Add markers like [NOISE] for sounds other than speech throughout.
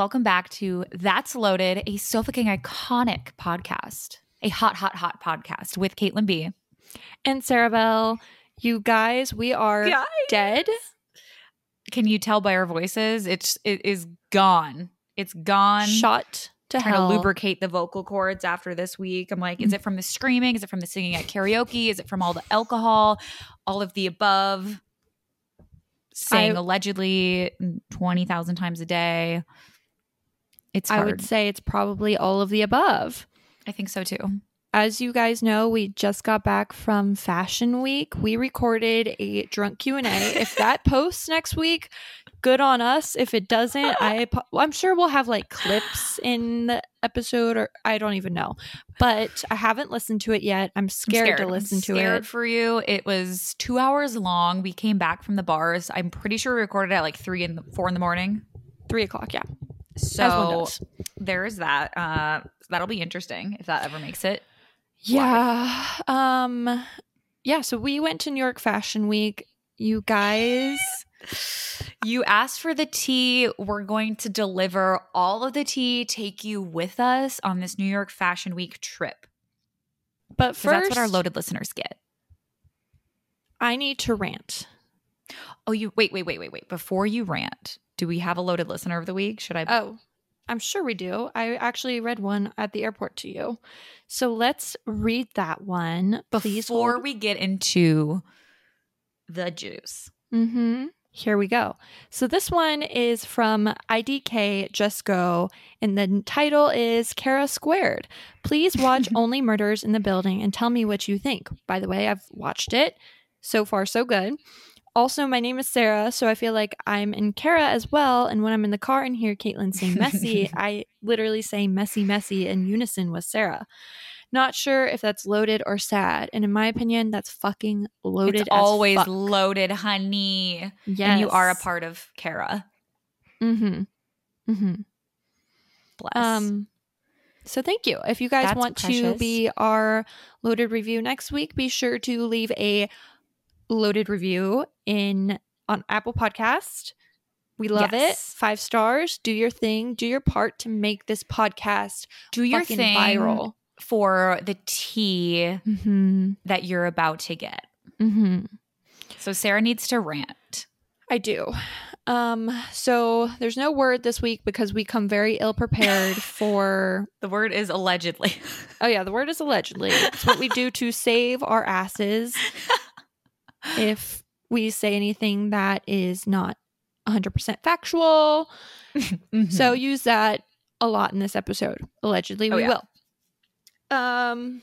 Welcome back to That's Loaded, a so fucking iconic podcast, a hot, hot, hot podcast with Caitlin B. And Sarah Bell. You guys, we are Guys. dead. Can you tell by our voices? It's it is gone. It's gone. Shot to trying hell. to lubricate the vocal cords after this week. I'm like, is it from the screaming? Is it from the singing at karaoke? Is it from all the alcohol? All of the above. Saying I- allegedly 20,000 times a day. It's I would say it's probably all of the above. I think so too. As you guys know, we just got back from Fashion Week. We recorded a drunk Q&A. if that [LAUGHS] posts next week, good on us. If it doesn't, I [LAUGHS] I'm sure we'll have like clips in the episode or I don't even know. But I haven't listened to it yet. I'm I'm scared, to I'm listen to scared it. for you. It was two hours long. We came back from the bars. I'm pretty sure we recorded at like three and four in the morning. Three o'clock, yeah. As one So there is that. Uh, that'll be interesting if that ever makes it. Yeah. Um yeah, so we went to New York Fashion Week. You guys You asked for the tea. We're going to deliver all of the tea, take you with us on this New York Fashion Week trip. But first that's what our loaded listeners get. I need to rant. Oh, you wait, wait, wait, wait, wait. Before you rant, do we have a loaded listener of the week? Should I? Oh, I'm sure we do. I actually read one at the airport to you. So let's read that one. Please before hold- we get into the juice. Mm-hmm. Here we go. So this one is from IDK Just Go, and the title is Kara Squared. Please watch [LAUGHS] Only Murders in the Building and tell me what you think. By the way, I've watched it. So far, so good. Also, my name is Sarah, so I feel like I'm in Kara as well. And when I'm in the car and hear Caitlin say messy, [LAUGHS] I literally say messy, messy in unison with Sarah. Not sure if that's loaded or sad. And in my opinion, that's fucking loaded It's always fuck. loaded, honey. Yes. And you are a part of Kara. Mm-hmm. Mm-hmm. Bless. Um so thank you. If you guys That's want to be our loaded review next week, be sure to leave a loaded review in on Apple Podcast. We love it. Five stars. Do your thing. Do your part to make this podcast do your thing viral. for the tea Mm-hmm. that you're about to get. Mm-hmm. So Sarah needs to rant. I do. Um, so there's no word this week because we come very ill prepared [LAUGHS] for The word is allegedly. [LAUGHS] Oh yeah, the word is allegedly. It's what we do to save our asses [LAUGHS] if we say anything that is not 100% factual. [LAUGHS] Mhm. So use that a lot in this episode. Allegedly, Oh, we yeah. will. Um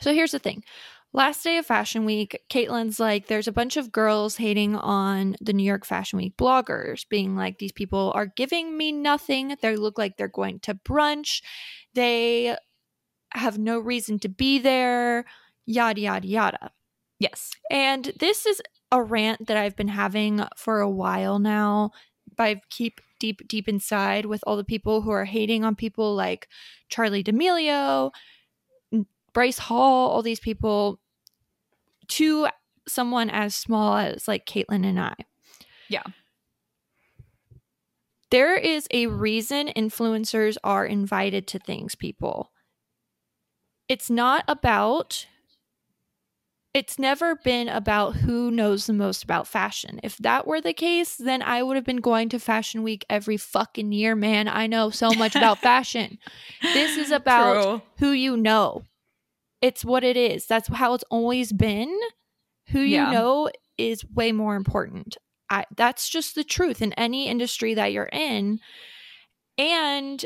So here's the thing. Last day of Fashion Week, Caitlin's like, there's a bunch of girls hating on the New York Fashion Week bloggers, being like, these people are giving me nothing. They look like they're going to brunch. They have no reason to be there, yada, yada, yada. Yes. And this is a rant that I've been having for a while now. I keep deep, deep inside with all the people who are hating on people like Charlie D'Amelio, Bryce Hall, all these people, to someone as small as like Caitlin and I. Yeah. There is a reason influencers are invited to things, people. It's not about it's never been about who knows the most about fashion. If that were the case, then I would have been going to Fashion Week every fucking year, man. I know so much about [LAUGHS] fashion. This is about True. who you know. It's what it is. That's how it's always been. Who you Yeah. know is way more important. I, that's just the truth in any industry that you're in. And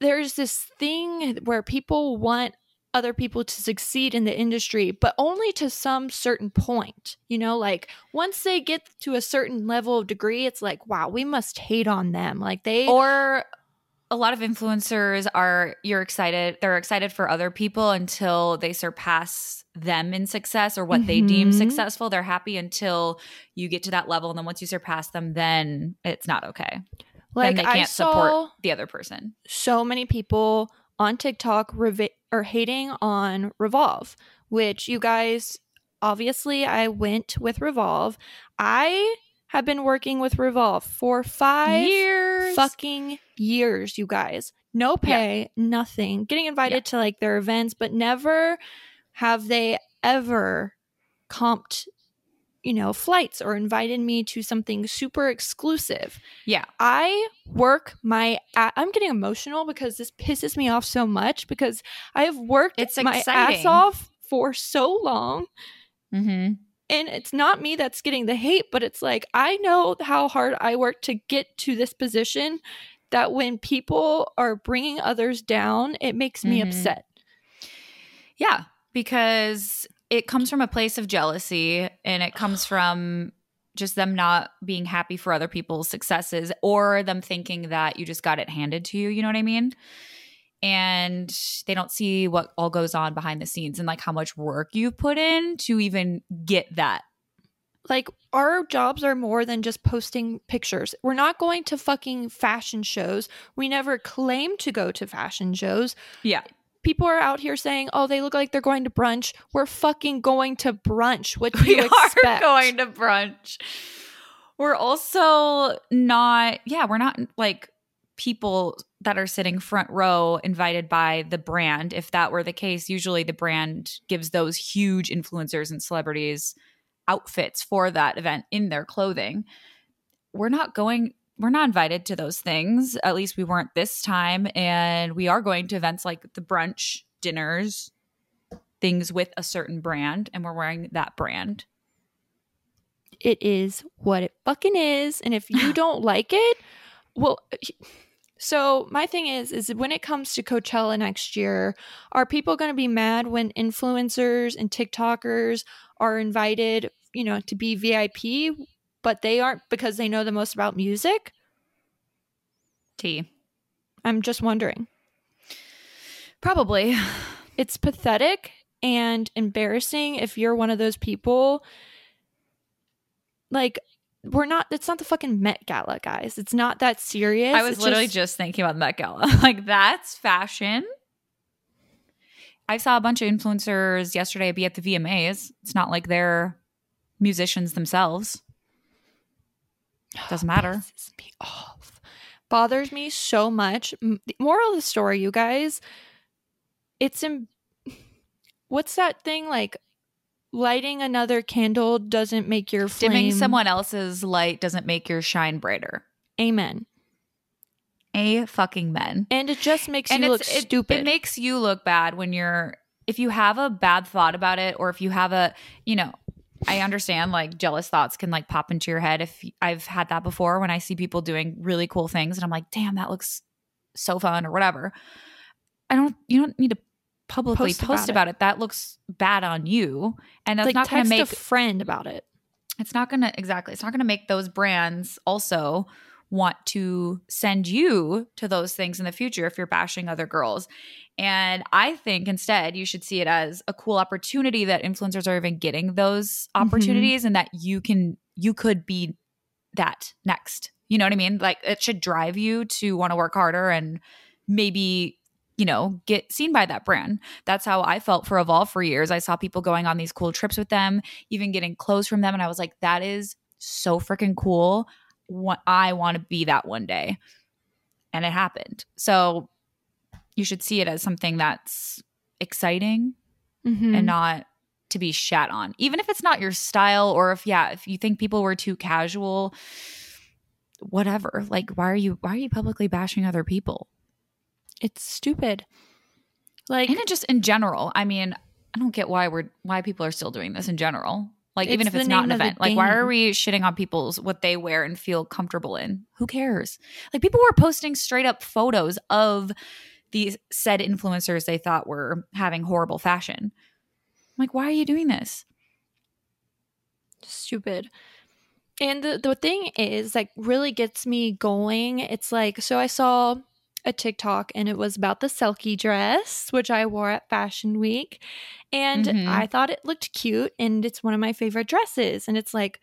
there's this thing where people want other people to succeed in the industry, but only to some certain point. You know, like once they get to a certain level of degree, it's like, wow, we must hate on them. Like they Or a lot of influencers are you're excited they're excited for other people until they surpass them in success or what they deem Mhm. successful they're happy until you get to that level and then once you surpass them then it's not okay like then they I can't support the other person so many people on TikTok revi- are hating on Revolve, which you guys obviously I went with Revolve. I have been working with Revolve for five years fucking years, you guys. No pay, nothing. Getting invited to like their events, but never have they ever comped, you know, flights or invited me to something super exclusive. Yeah. I work my a- I'm getting emotional because this pisses me off so much because I have worked It's my ass off for so long Mm-hmm. and it's not me that's getting the hate but it's like i know how hard i worked to get to this position that when people are bringing others down it makes me Mhm. upset Yeah, because it comes from a place of jealousy and it comes [SIGHS] from just them not being happy for other people's successes or them thinking that you just got it handed to you, you know what I mean? And they don't see what all goes on behind the scenes and like how much work you've put in to even get that. like our jobs are more than just posting pictures we're not going to fucking fashion shows we never claim to go to fashion shows Yeah. People are out here saying oh they look like they're going to brunch we're fucking going to brunch what do We you are expect [LAUGHS] going to brunch. We're also not, yeah, we're not like people that are sitting front row invited by the brand. If that were the case, usually the brand gives those huge influencers and celebrities outfits for that event in their clothing. We're not going we're not invited to those things. At least we weren't this time and we are going to events like the brunch dinners, things with a certain brand and we're wearing that brand. it is what it fucking is and if you [LAUGHS] don't like it well so my thing is is when it comes to coachella next year are people going to be mad when influencers and tiktokers are invited you know to be vip but they aren't because they know the most about music T. i'm just wondering Probably. it's pathetic and embarrassing if you're one of those people like we're not it's not the fucking met gala guys it's not that serious I was It's literally just- just, thinking about the Met Gala. [LAUGHS] like, that's fashion. I saw a bunch of influencers yesterday be at the VMAs. It's not like they're musicians themselves. Doesn't matter. me off. Bothers me so much. The Moral of the story, you guys. It's in. [LAUGHS] What's that thing like? Lighting another candle doesn't make your flame. Dimming someone else's light doesn't make your shine brighter. Amen. A fucking men. And it just makes and you look it, stupid. It makes you look bad when you're if you have a bad thought about it or if you have a you know I understand like jealous thoughts can like pop into your head if I've had that before when I see people doing really cool things and I'm like damn that looks so fun or whatever. I don't you don't need to publicly Post post, about about, it. That looks bad on you and that's like not going to make a friend about it. it's not going to exactly it's not going to make those brands also want to send you to those things in the future if you're bashing other girls. And i think instead you should see it as a cool opportunity that influencers are even getting those mm-hmm. opportunities and that you can you could be that next. You know what i mean? Like it should drive you to want to work harder and maybe you know get seen by that brand. That's how i felt for Revolve for years. I saw people going on these cool trips with them even getting clothes from them and i was like that is so freaking cool what i want to be that one day. And it happened. So you should see it as something that's exciting Mhm. and not to be shat on. Even if it's not your style or if yeah if you think people were too casual whatever. Like why are you why are you publicly bashing other people? It's stupid. Like and it just in general i mean i don't get why we're why people are still doing this in general like even if it's not an name of the event. Like why are we shitting on people's what they wear and feel comfortable in? Who cares? Like people were posting straight up photos of these said influencers they thought were having horrible fashion. Like why are you doing this? Stupid. And the the thing is like really gets me going. It's like so I saw a TikTok and it was about the Selkie dress, which I wore at Fashion Week. And Mhm. I thought it looked cute and it's one of my favorite dresses. And it's like,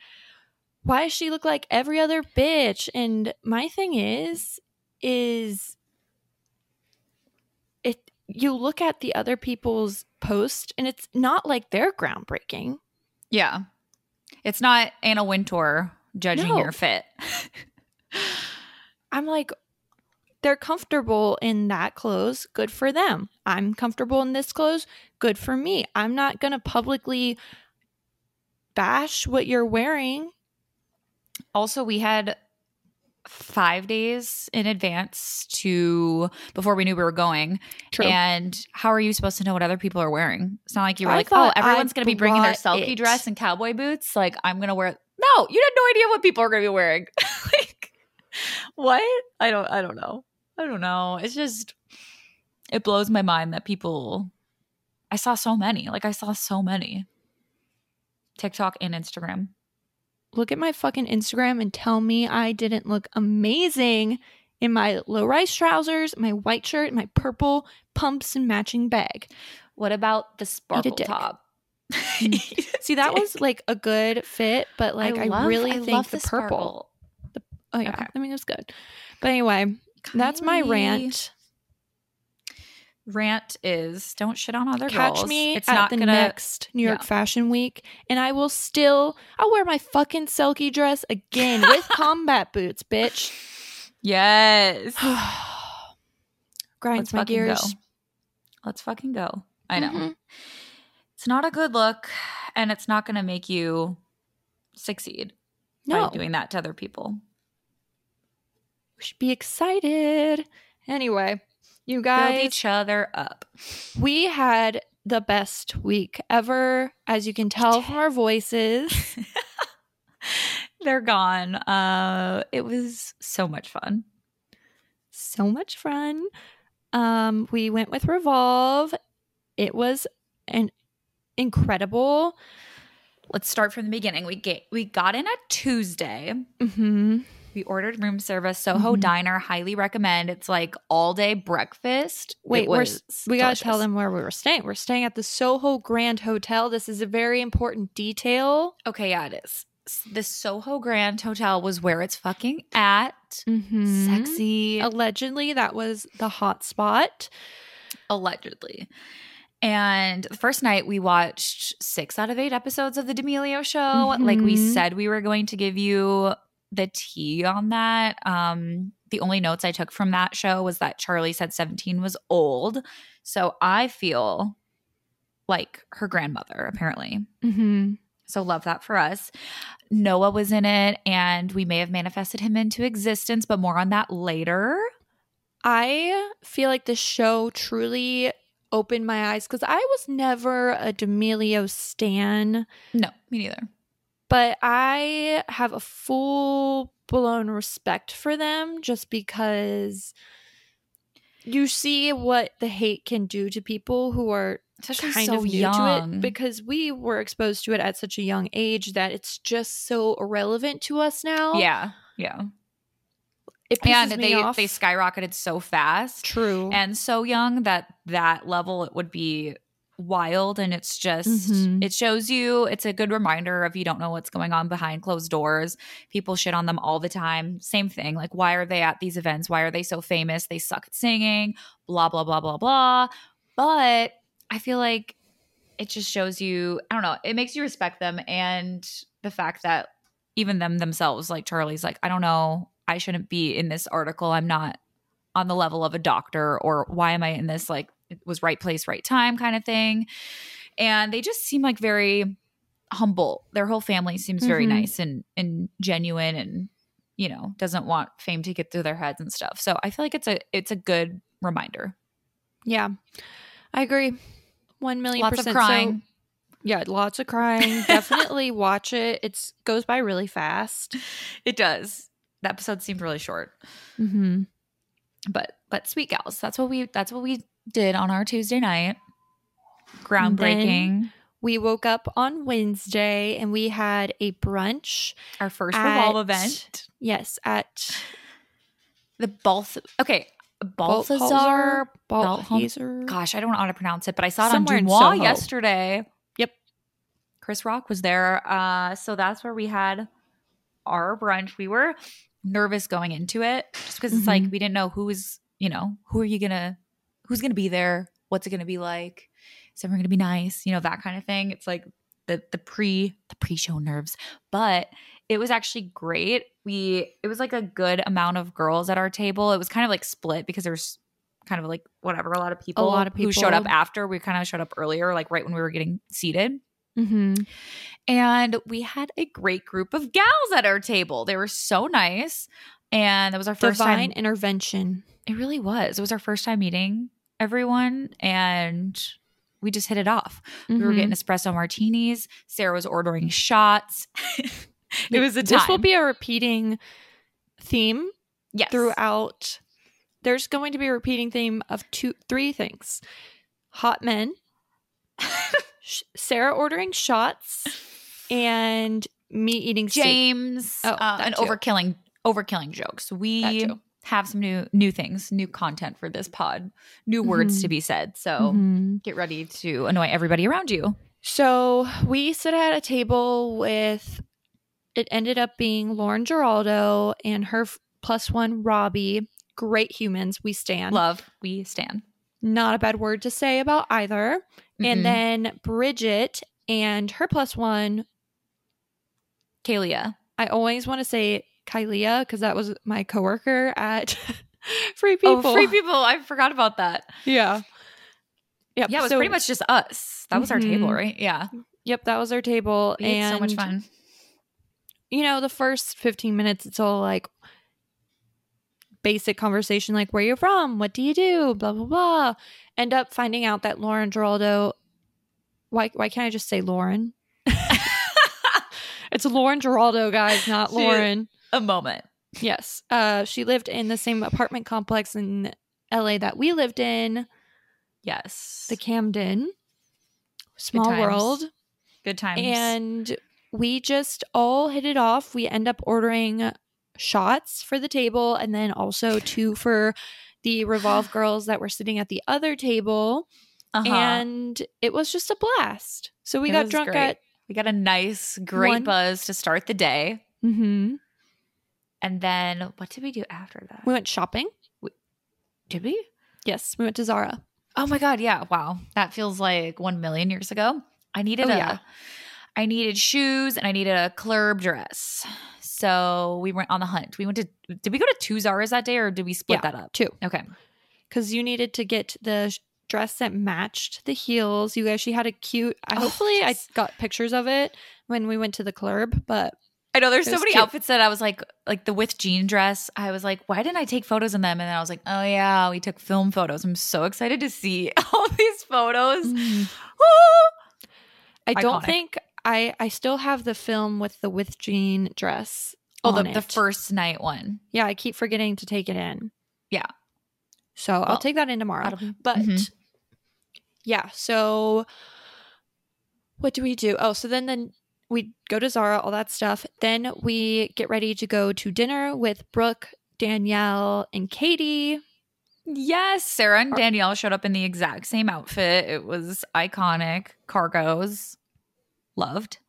why does she look like every other bitch? And my thing is, is it you look at the other people's post and it's not like they're groundbreaking. yeah it's not anna wintour judging No. your fit [LAUGHS] I'm like, they're comfortable in that clothes, good for them. I'm comfortable in this clothes, good for me. I'm not going to publicly bash what you're wearing. Also, we had five days in advance to before we knew we were going. True. And how are you supposed to know what other people are wearing? It's not like you were I like, oh, everyone's going to be bringing their selkie it. dress and cowboy boots. Like, I'm going to wear. No, you had no idea what people are going to be wearing. [LAUGHS] like, what? I don't. I don't know. I don't know. It's just it blows my mind that people. I saw so many. Like, I saw so many. TikTok and Instagram. Look at my fucking Instagram and tell me I didn't look amazing in my low rise trousers, my white shirt, my purple pumps and matching bag. What about the sparkle dick. top? [LAUGHS] See, that was like a good fit, but like I, love- really I think the, sparkle. purple. Oh yeah, Okay. I mean it was good. But anyway, that's my rant. Rant is don't shit on other Catch girls. me it's at not the gonna. next New York yeah. Fashion Week, and I will still I'll wear my fucking selkie dress again [LAUGHS] with combat boots, bitch. Yes. [SIGHS] Grinds Let's my gears. go. Let's fucking go. I know. Mhm. It's not a good look, and it's not going to make you succeed No, by doing that to other people. We should be excited. Anyway, you Build guys, each other up. we had the best week ever, as you can tell from our voices. [LAUGHS] They're gone. Uh, it was so much fun. so much fun. Um, we went with Revolve. It was an incredible. Let's start from the beginning. We get we got in a Tuesday. hmm We ordered room service. Soho Mhm. Diner, highly recommend. It's like all day breakfast. Wait, we're, we got to tell them where we were staying. We're staying at the Soho Grand Hotel. This is a very important detail. Okay, yeah, it is. The Soho Grand Hotel was where it's fucking at. Mm-hmm. Sexy, Allegedly, that was the hot spot. allegedly. And the first night we watched six out of eight episodes of the D'Amelio show. Like we Mhm. said, we were going to give you the tea on that. Um, the only notes I took from that show was that Charlie said 17 was old. So I feel like her grandmother, apparently. Mm-hmm. So love that for us. Noah was in it and we may have manifested him into existence, but more on that later. I feel like the show truly opened my eyes because I was never a D'Amelio stan. No, me neither. But I have a full blown respect for them just because you see what the hate can do to people who are Especially kind so of new young. to it because we were exposed to it at such a young age that it's just so irrelevant to us now. yeah, yeah. it And they off. they skyrocketed so fast True. and so young that that level it would be wild and it's just Mhm. it shows you it's a good reminder if you don't know what's going on behind closed doors. People shit on them all the time. Same thing like why are they at these events? Why are they so famous? They suck at singing blah blah blah blah blah. But i feel like it just shows you i don't know it makes you respect them and the fact that even them themselves like charlie's like i don't know i shouldn't be in this article. I'm not on the level of a doctor or why am i in this like it was right place right time kind of thing and they just seem like very humble their whole family seems very Mhm. nice and and genuine and you know doesn't want fame to get through their heads and stuff so i feel like it's a it's a good reminder yeah. I agree. 1 million lots percent. of So- yeah, lots of crying. [LAUGHS] Definitely watch it. It goes by really fast. it does the episode seemed really short Mm-hmm. but but sweet gals that's what we that's what we did on our tuesday night groundbreaking We woke up on Wednesday and we had a brunch. our first At- revolve event Yes, at the Balth okay balthazar Balthazar. Gosh i don't know how to pronounce it but i saw it Somewhere on Dumois yesterday Yep. chris rock was there uh so that's where we had our brunch we were nervous going into it just because it's like Mhm. we didn't know who was you know who are you gonna who's gonna be there what's it gonna be like is everyone gonna be nice you know that kind of thing it's like the the pre the pre-show nerves. But it was actually great. We it was like a good amount of girls at our table. It was kind of like split because there's kind of like whatever a lot of people, a lot of people who showed up after. We kind of showed up earlier, like right when we were getting seated. Mm-hmm. And we had a great group of gals at our table. They were so nice. And that was our first Divine time. intervention. It really was. It was our first time meeting everyone. And we just hit it off. We were Mhm. getting espresso martinis. Sarah was ordering shots. [LAUGHS] it was a time. This will be a repeating theme yes. throughout. There's going to be a repeating theme of two, three things: hot men, [LAUGHS] Sarah ordering shots, and me eating steak. James Oh, uh, and too. overkilling overkilling jokes. We too. Have some new new things, new content for this pod, new words Mhm. to be said. So Mhm. get ready to annoy everybody around you. So we sit at a table with. It ended up being Lauren Geraldo and her f- plus one Robbie. Great humans. We stand. Love, we stand. Not a bad word to say about either. Mm-mm. And then Bridget and her plus one. Kalia. I always want to say Kylia because that was my coworker at [LAUGHS] Free oh, People. Oh, free people. I forgot about that. Yeah. Yep. Yeah, it was so- pretty much just us. That was our mm-hmm. table, right? Yeah. Yep, that was our table. We and so much fun. You know, the first 15 minutes, it's all like basic conversation, like where you're from, what do you do, blah, blah, blah. End up finding out that Lauren Geraldo, why, why can't I just say Lauren? [LAUGHS] [LAUGHS] it's Lauren Geraldo, guys, not Lauren. A moment. Yes. Uh, she lived in the same apartment complex in LA that we lived in, Yes. the Camden. Small times. world. Good times. And we just all hit it off. We end up ordering shots for the table and then also two for the [GASPS] Revolve girls that were sitting at the other table. Uh-huh. And it was just a blast. So we It got drunk great. at. we got a nice, great One- buzz to start the day. hmm And then what did we do after that? We went shopping. did we? Yes, we went to Zara. Oh my god, yeah. Wow. That feels like 1 million years ago. I needed Oh, a yeah. I needed shoes and I needed a club dress. So we went on the hunt. We went to did we go to two Zara's that day or did we split Yeah. that up? Two. Okay. Because you needed to get the dress that matched the heels. You guys, she had a cute. Oh, hopefully, yes. I got pictures of it when we went to the club. But I know there's so many cute. outfits that I was like, like the with jean dress. I was like, why didn't I take photos in them? And then I was like, oh yeah, we took film photos. I'm so excited to see [LAUGHS] all these photos. Oh! [GASPS] I don't think I I still have the film with the with jean dress. Oh, the, the first night one. Yeah, I keep forgetting to take it in. Yeah. So I'll take that in tomorrow. But Mhm. yeah, so what do we do? Oh, so then then we go to Zara, all that stuff. Then we get ready to go to dinner with Brooke, Danielle, and Katie. Yes, Sarah and Danielle showed up in the exact same outfit. It was iconic. Cargos. Loved.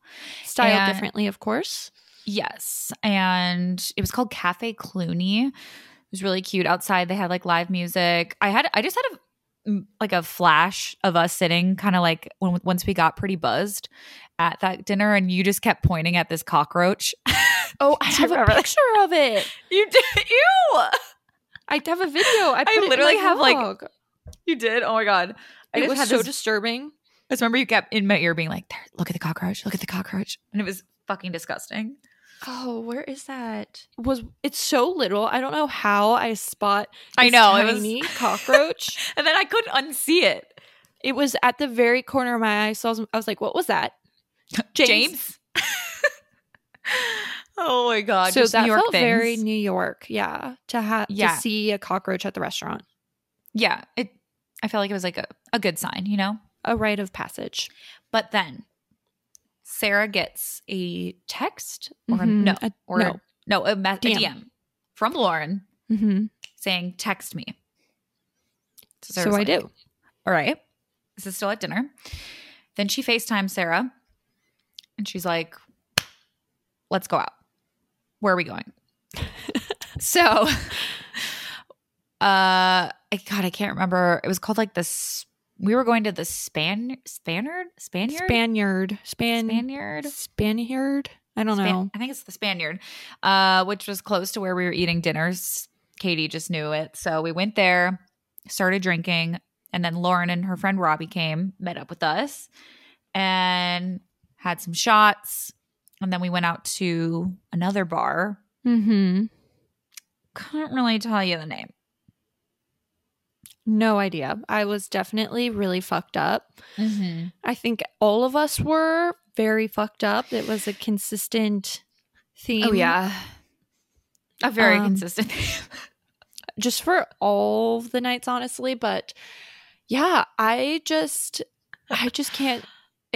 Styled And- differently, of course. Yes. And it was called Cafe Clooney. It was really cute. Outside they had like live music. I had I just had a like a flash of us sitting kind of like when once we got pretty buzzed at that dinner and you just kept pointing at this cockroach. [LAUGHS] Oh, I have a that? picture of it. you did you. I have a video. I, put it in literally have, like, vlog. You did? Oh my god. I it was so this disturbing. I just remember you kept in my ear being like, there, look at the cockroach, look at the cockroach. And it was fucking disgusting. Oh, where is that? Was it's so little? I don't know how I spot. I know, it was- tiny [LAUGHS] cockroach. And then I couldn't unsee it. it was at the very corner of my eye. So I was, I was like, "What was that?" James. [LAUGHS] oh my god. so that New York felt very. New York. Yeah, to have Yeah. to see a cockroach at the restaurant, Yeah. It I felt like it was like a, a good sign, you know? a rite of passage. But then Sarah gets a text or a- Mhm. no A- or no. no a, me- a DM. DM from Lauren Mm-hmm. saying text me. So, Sarah's I like, do. All right. This is still at dinner. Then she FaceTimes Sarah and she's like, let's go out. Where are we going? [LAUGHS] so, uh, I, God, I can't remember. It was called like the we were going to the Span Spaniard Spaniard Spaniard. Span Spaniard. Spaniard. I don't Span- know. I think it's the Spaniard, uh, which was close to where we were eating dinners. Katie just knew it, so we went there, started drinking, and then Lauren and her friend Robbie came, met up with us, and had some shots, and then we went out to another bar. Mm-hmm. Can't really tell you the name. No idea. I was definitely really fucked up. Mm-hmm. I think all of us were very fucked up. It was a consistent theme. Oh yeah, a very Um, consistent. [LAUGHS] just for all the nights honestly but yeah i just i just can't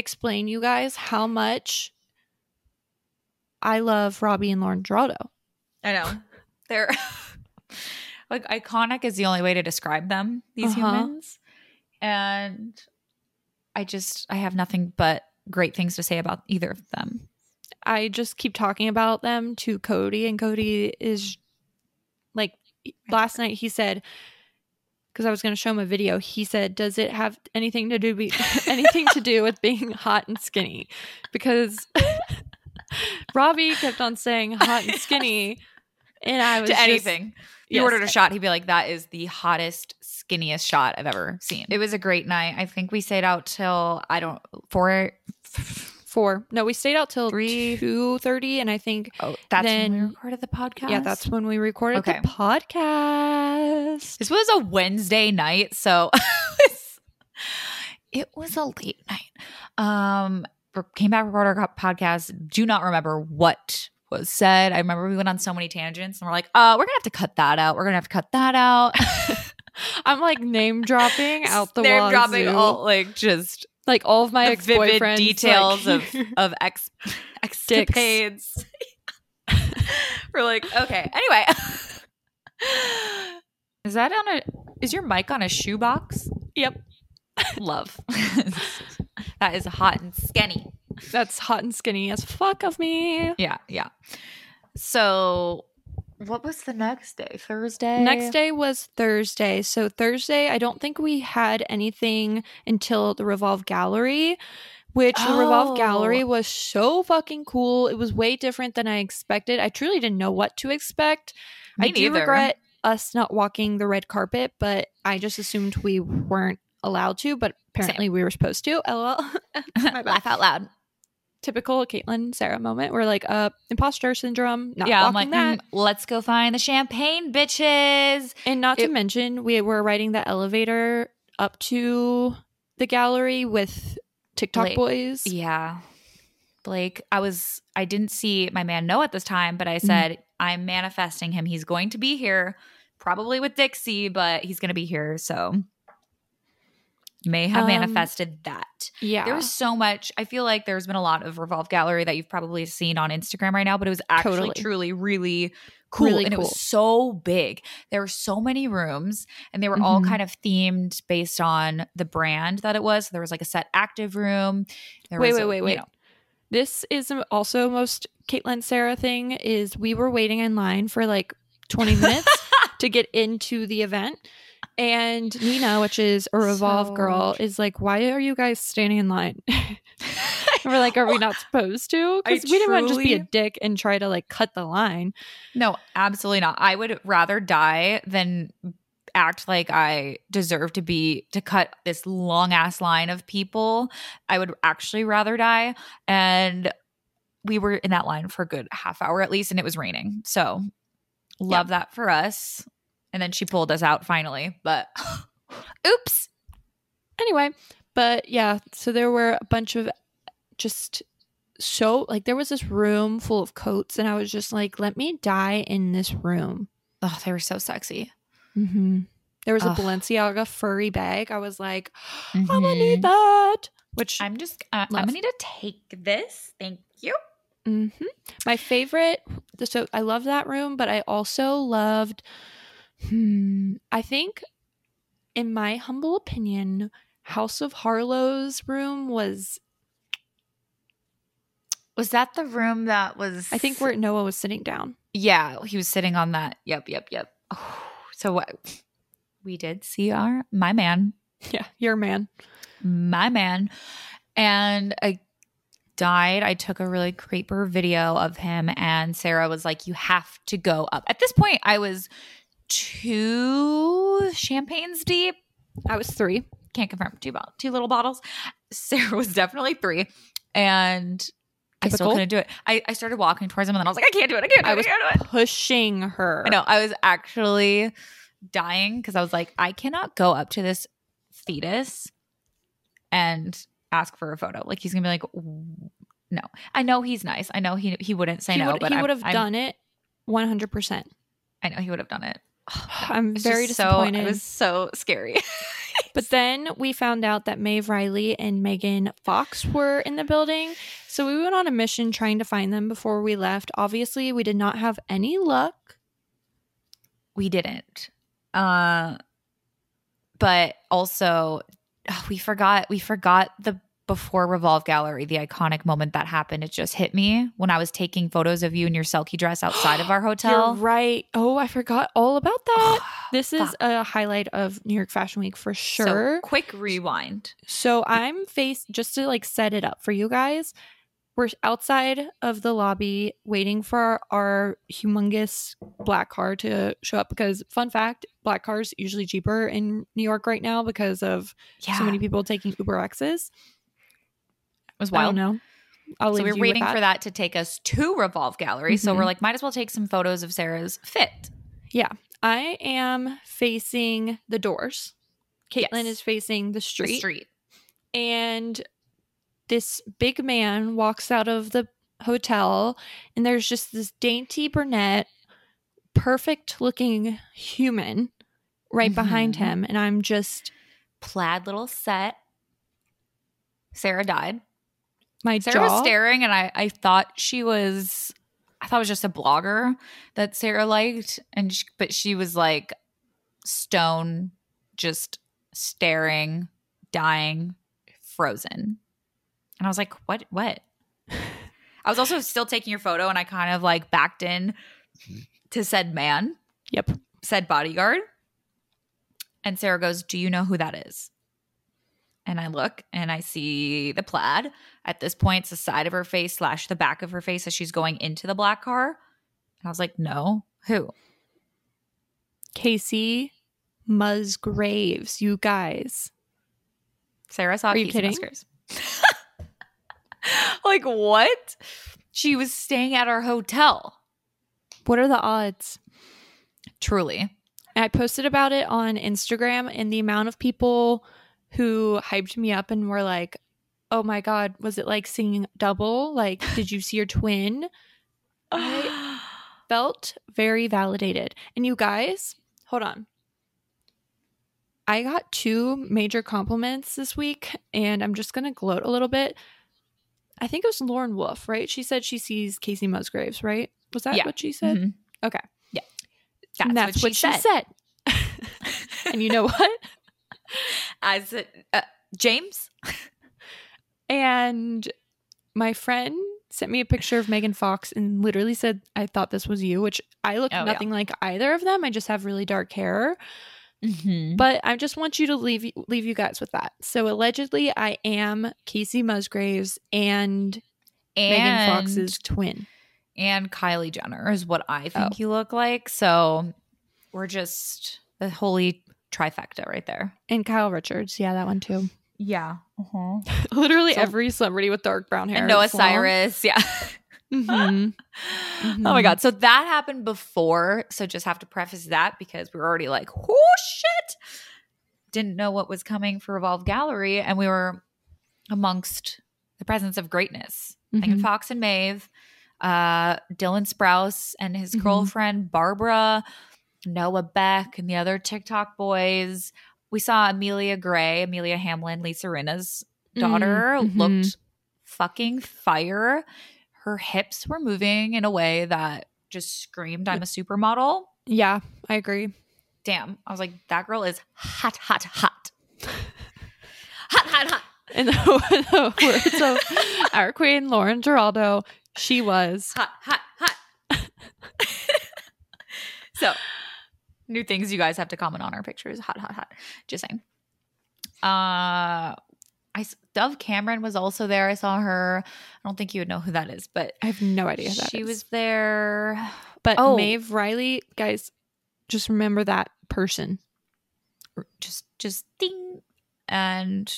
explain you guys how much i love robbie and lauren dorado I know. [LAUGHS] They're [LAUGHS] like iconic is the only way to describe them, these Uh-huh. humans. And I just I have nothing but great things to say about either of them. i just keep talking about them to cody and cody is like last night he said because i was going to show him a video he said does it have anything to do be [LAUGHS] anything to do with being hot and skinny because [LAUGHS] robbie kept on saying hot and [LAUGHS] skinny and i was to anything. You Yes. ordered a shot, he'd be like, that is the hottest, skinniest shot I've ever seen. It was a great night. I think we stayed out till I don't four four. No, we stayed out till Three. two thirty, and I think oh that's when we recorded the podcast. yeah, that's when we recorded Okay. the podcast. This was a Wednesday night, so [LAUGHS] it was a late night. Um, came back, recorded our podcast. Do not remember what was said. I remember we went on so many tangents, and we're like, "Uh, we're gonna have to cut that out. We're gonna have to cut that out." [LAUGHS] I'm like name dropping [LAUGHS] out the They're dropping all like just like all of my ex vivid boyfriends details of [LAUGHS] of ex escapades. [LAUGHS] we're like, okay. Anyway, [LAUGHS] is that on a? Is your mic on a shoebox? Yep, Love. that is hot and skinny. that's hot and skinny as fuck of me. Yeah, yeah. So, what was the next day? Thursday. Next day was Thursday. So Thursday, I don't think we had anything until the Revolve Gallery, which the Revolve Oh. Gallery was so fucking cool. It was way different than I expected. I truly didn't know what to expect. Me I do regret us not walking the red carpet, but I just assumed we weren't allowed to, but apparently we were supposed to. [LAUGHS] LOL. [LAUGHS] Laugh out loud. Typical Caitlin Sarah moment. We're like, uh, imposter syndrome. Not yeah, I'm like, that. mm, let's go find the champagne, bitches. And not to mention, we were riding the elevator up to the gallery with TikTok Blake. boys. Yeah. Blake, I was I didn't see my man Noah at this time, but I Mm-hmm. said I'm manifesting him. He's going to be here, probably with Dixie, but he's going to be here. So may have Um, manifested that. Yeah. There was so much. I feel like there's been a lot of Revolve Gallery that you've probably seen on Instagram right now, but it was actually Totally. truly really cool. Really and it was so big. There were so many rooms and they were all Mhm. kind of themed based on the brand that it was. So there was like a set active room. There Wait, was wait, a- wait, you wait. know- this is also most Caitlin Sarah thing is we were waiting in line for like 20 minutes [LAUGHS] to get into the event. And Nina, which is a Revolve So girl, is like, why are you guys standing in line? [LAUGHS] We're like, are we not supposed to? [LAUGHS] Because we didn't want to just be a dick and try to like cut the line. No, absolutely not. I would rather die than act like I deserve to be to cut this long ass line of people. I would actually rather die. And we were in that line for a good half hour at least, and it was raining. So love that for us. And then she pulled us out finally. But [LAUGHS] oops. Anyway, but yeah, so there were a bunch of just so like there was this room full of coats, and I was just like, let me die in this room. Oh, they were so sexy. Mm-hmm. There was Ugh. a Balenciaga furry bag. I was like, I'm Mhm. gonna need that. Which I'm just uh, I'm gonna need to take this. Thank you. Mhm. my favorite. So I love that room, but I also loved. Hmm, I think, in my humble opinion, House of Harlow's room was. Was that the room that was I think where Noah was sitting down. Yeah, he was sitting on that. Yep, yep, yep. Oh, [SIGHS] so what? We did see our my man [LAUGHS] Yeah, your man. my man. And I died. I took a really creeper video of him, and Sarah was like, You have to go up. At this point, I was two champagnes deep. I was three. Can't confirm two bottles, two little bottles. [LAUGHS] Sarah was definitely three. And I still couldn't do it. I, I started walking towards him and then I was like, I can't do it. I can't do I it. was I can't do it. pushing her. I know. I was actually dying because I was like, I cannot go up to this fetus and ask for a photo. Like he's gonna be like, no. I know he's nice. I know he he wouldn't say he no, would, but he would have done it 100%. I know he would have done it. I'm It's very just so- disappointed. it was so scary. [LAUGHS] But then we found out that Maeve Reilly and Megan Fox were in the building. So we went on a mission trying to find them before we left. Obviously, we did not have any luck. we didn't. Uh, but also oh, we forgot we forgot the before Revolve Gallery, the iconic moment that happened. It just hit me when I was taking photos of you in your Selkie dress outside of [GASPS] our hotel. You're right. Oh, I forgot all about that. Oh, this is a highlight of New York Fashion Week for So, sure. quick rewind. So I'm faced just to like set it up for you guys. We're outside of the lobby waiting for our, our humongous black car to show up because fun fact, black cars usually cheaper in New York right now because of Yeah, so many people taking Uber X's. Was wild. I'll So leave we you were with waiting for that to take us to Revolve Gallery. So Mhm. we're like, might as well take some photos of Sarah's fit. Yeah, I am facing the doors. Caitlin Yes. is facing the The street. street. and this big man walks out of the hotel and there's just this dainty brunette perfect looking human right behind Mhm. him and i'm just Plaid little set. Sarah died. My Sarah was staring, and I, I thought she was, I thought it was just a blogger that Sarah liked, and she, but she was like stone, just staring, dying, frozen, and I was like, what, what? [LAUGHS] I was also still taking your photo, and I kind of like backed in to said man, yep said bodyguard, and Sarah goes, "Do you know who that is?" And I look and I see the plaid. At this point, it's the side of her face slash the back of her face as she's going into the black car. And I was like, no, who? kacey musgraves you guys Sarah saw Are you kidding? Musgraves. [LAUGHS] like, what? She was staying at our hotel. what are the odds Truly. I posted about it on Instagram, and the amount of people who hyped me up and were like, "Oh my god, was it like singing double? Like, did you see your twin?" [GASPS] I- Felt very validated. And you guys, hold on. I got two major compliments this week, and I'm just gonna gloat a little bit. I think it was Lauren Wolf, right? She said she sees Kacey Musgraves, right? Was that Yeah. what she said? Mhm. Okay. That's, that's what, she said. [LAUGHS] [LAUGHS] and you know what? As uh, James, And my friend sent me a picture of Megan Fox and literally said, I thought this was you, which I look Oh, yeah. nothing like either of them. I just have really dark hair. Mhm. But I just want you to leave leave you guys with that. So allegedly I am Kacey Musgraves and, Megan Fox's twin. and Kylie Jenner is what I think Oh. you look like. So we're just the holy trifecta right there. And Kyle Richards. Yeah, that one too. Yeah. Uh-huh. [LAUGHS] Literally So- every celebrity with dark brown hair. And Noah. Cyrus. Yeah. [LAUGHS] Mhm. [LAUGHS] Oh my Mhm. God. So that happened before. So just have to preface that because we were already like, oh shit. Didn't know what was coming for Revolve Gallery. And we were amongst the presence of greatness. Megan Mhm. Fox and Maeve, uh, Dylan Sprouse and his Mhm. girlfriend Barbara, Noah Beck, and the other TikTok boys. We saw Amelia Gray, Amelia Hamlin, Lisa Rinna's daughter, Mhm. looked fucking fire. Her hips were moving in a way that just screamed, I'm a supermodel. Yeah, I agree. Damn. I was like, that girl is hot, hot, hot. [LAUGHS] hot, hot, hot. In the, [LAUGHS] the words of our queen, Lauren Geraldo, she was. hot, hot, hot. [LAUGHS] so, new things you guys have to comment on our pictures. Hot, hot, hot. Just saying. Uh, I Dove Cameron was also there. I saw her. I don't think you would know who that is, but I have no idea who that she is. was there. But Oh. Maeve Reilly, guys, just remember that person. Just, just ding, and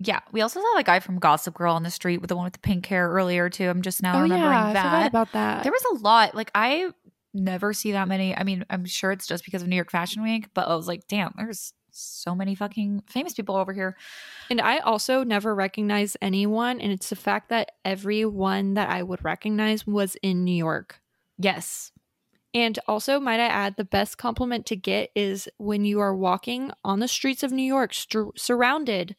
yeah, we also saw that guy from Gossip Girl on the street with the one with the pink hair earlier too. I'm just now remembering Oh, I that. forgot about that. There was a lot. Like I never see that many. I mean, I'm sure it's just because of New York Fashion Week, but I was like, damn, there's so many fucking famous people over here. and I also never recognize anyone, and it's the fact that everyone that I would recognize was in New York. Yes. And also, might I add, the best compliment to get is when you are walking on the streets of New York, surrounded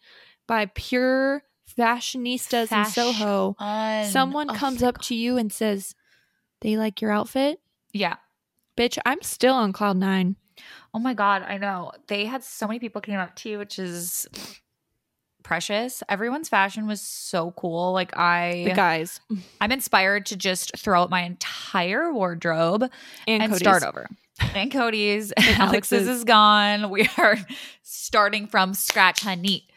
by pure fashionistas in Soho. Someone Oh comes up God. to you and says, They like your outfit? Yeah. Bitch, I'm still on cloud nine. Oh my god, I know. They had so many people came up to you, which is precious. Everyone's fashion was so cool. Like I The guys I'm inspired to just throw out my entire wardrobe and, and, Cody's. start over. And Cody's, And [LAUGHS] Alex's Alex's. is gone. We are [LAUGHS] starting from scratch, honey.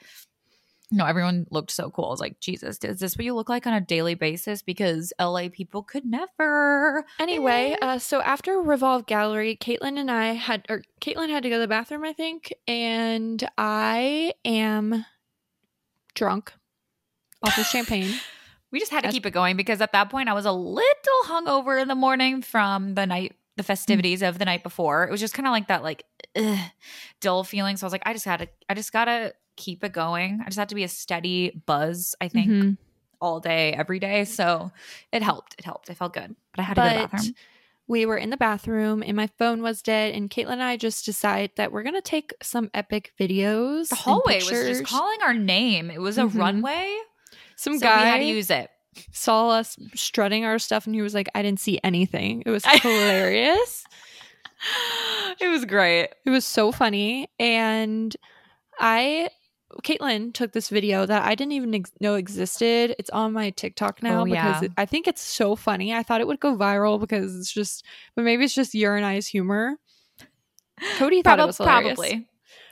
No, everyone looked so cool. I was like, Jesus, is this what you look like on a daily basis? Because LA people could never. Anyway, Eh. uh, so after Revolve Gallery, Caitlin and I had, or Caitlin had to go to the bathroom, I think, and I am drunk off of champagne. [LAUGHS] We just had to keep it going because at that point I was a little hungover in the morning from the night, the festivities of the night before. It was just kind of like that, like ugh, dull feeling. So I was like, I just had to, I just gotta keep it going. I just had to be a steady buzz. I think Mhm. all day, every day. So it helped. It helped. I felt good, but I had to go to the bathroom. we were in the bathroom and my phone was dead, and Caitlin and I just decided that we're gonna take some epic videos. The hallway was just calling our name. It was a Mhm. runway. Some so we had guy to use it. saw us strutting our stuff, and he was like, "I didn't see anything." It was [LAUGHS] hilarious. it was great. It was so funny. And I, Caitlin took this video that I didn't even ex- know existed. It's on my TikTok now Oh, because yeah. I think it's so funny. I thought it would go viral because it's just, but maybe it's just I's humor. Cody thought it was hilarious. probably.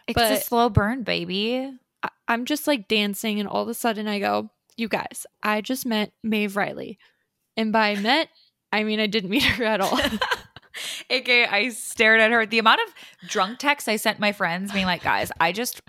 It's But- a slow burn, baby. I- I'm just like dancing, and all of a sudden I go, You guys, I just met Maeve Reilly. And by met, I mean I didn't [LAUGHS] meet her at all. [LAUGHS] AKA, I stared at her. The amount of drunk texts I sent my friends being like, guys, I just,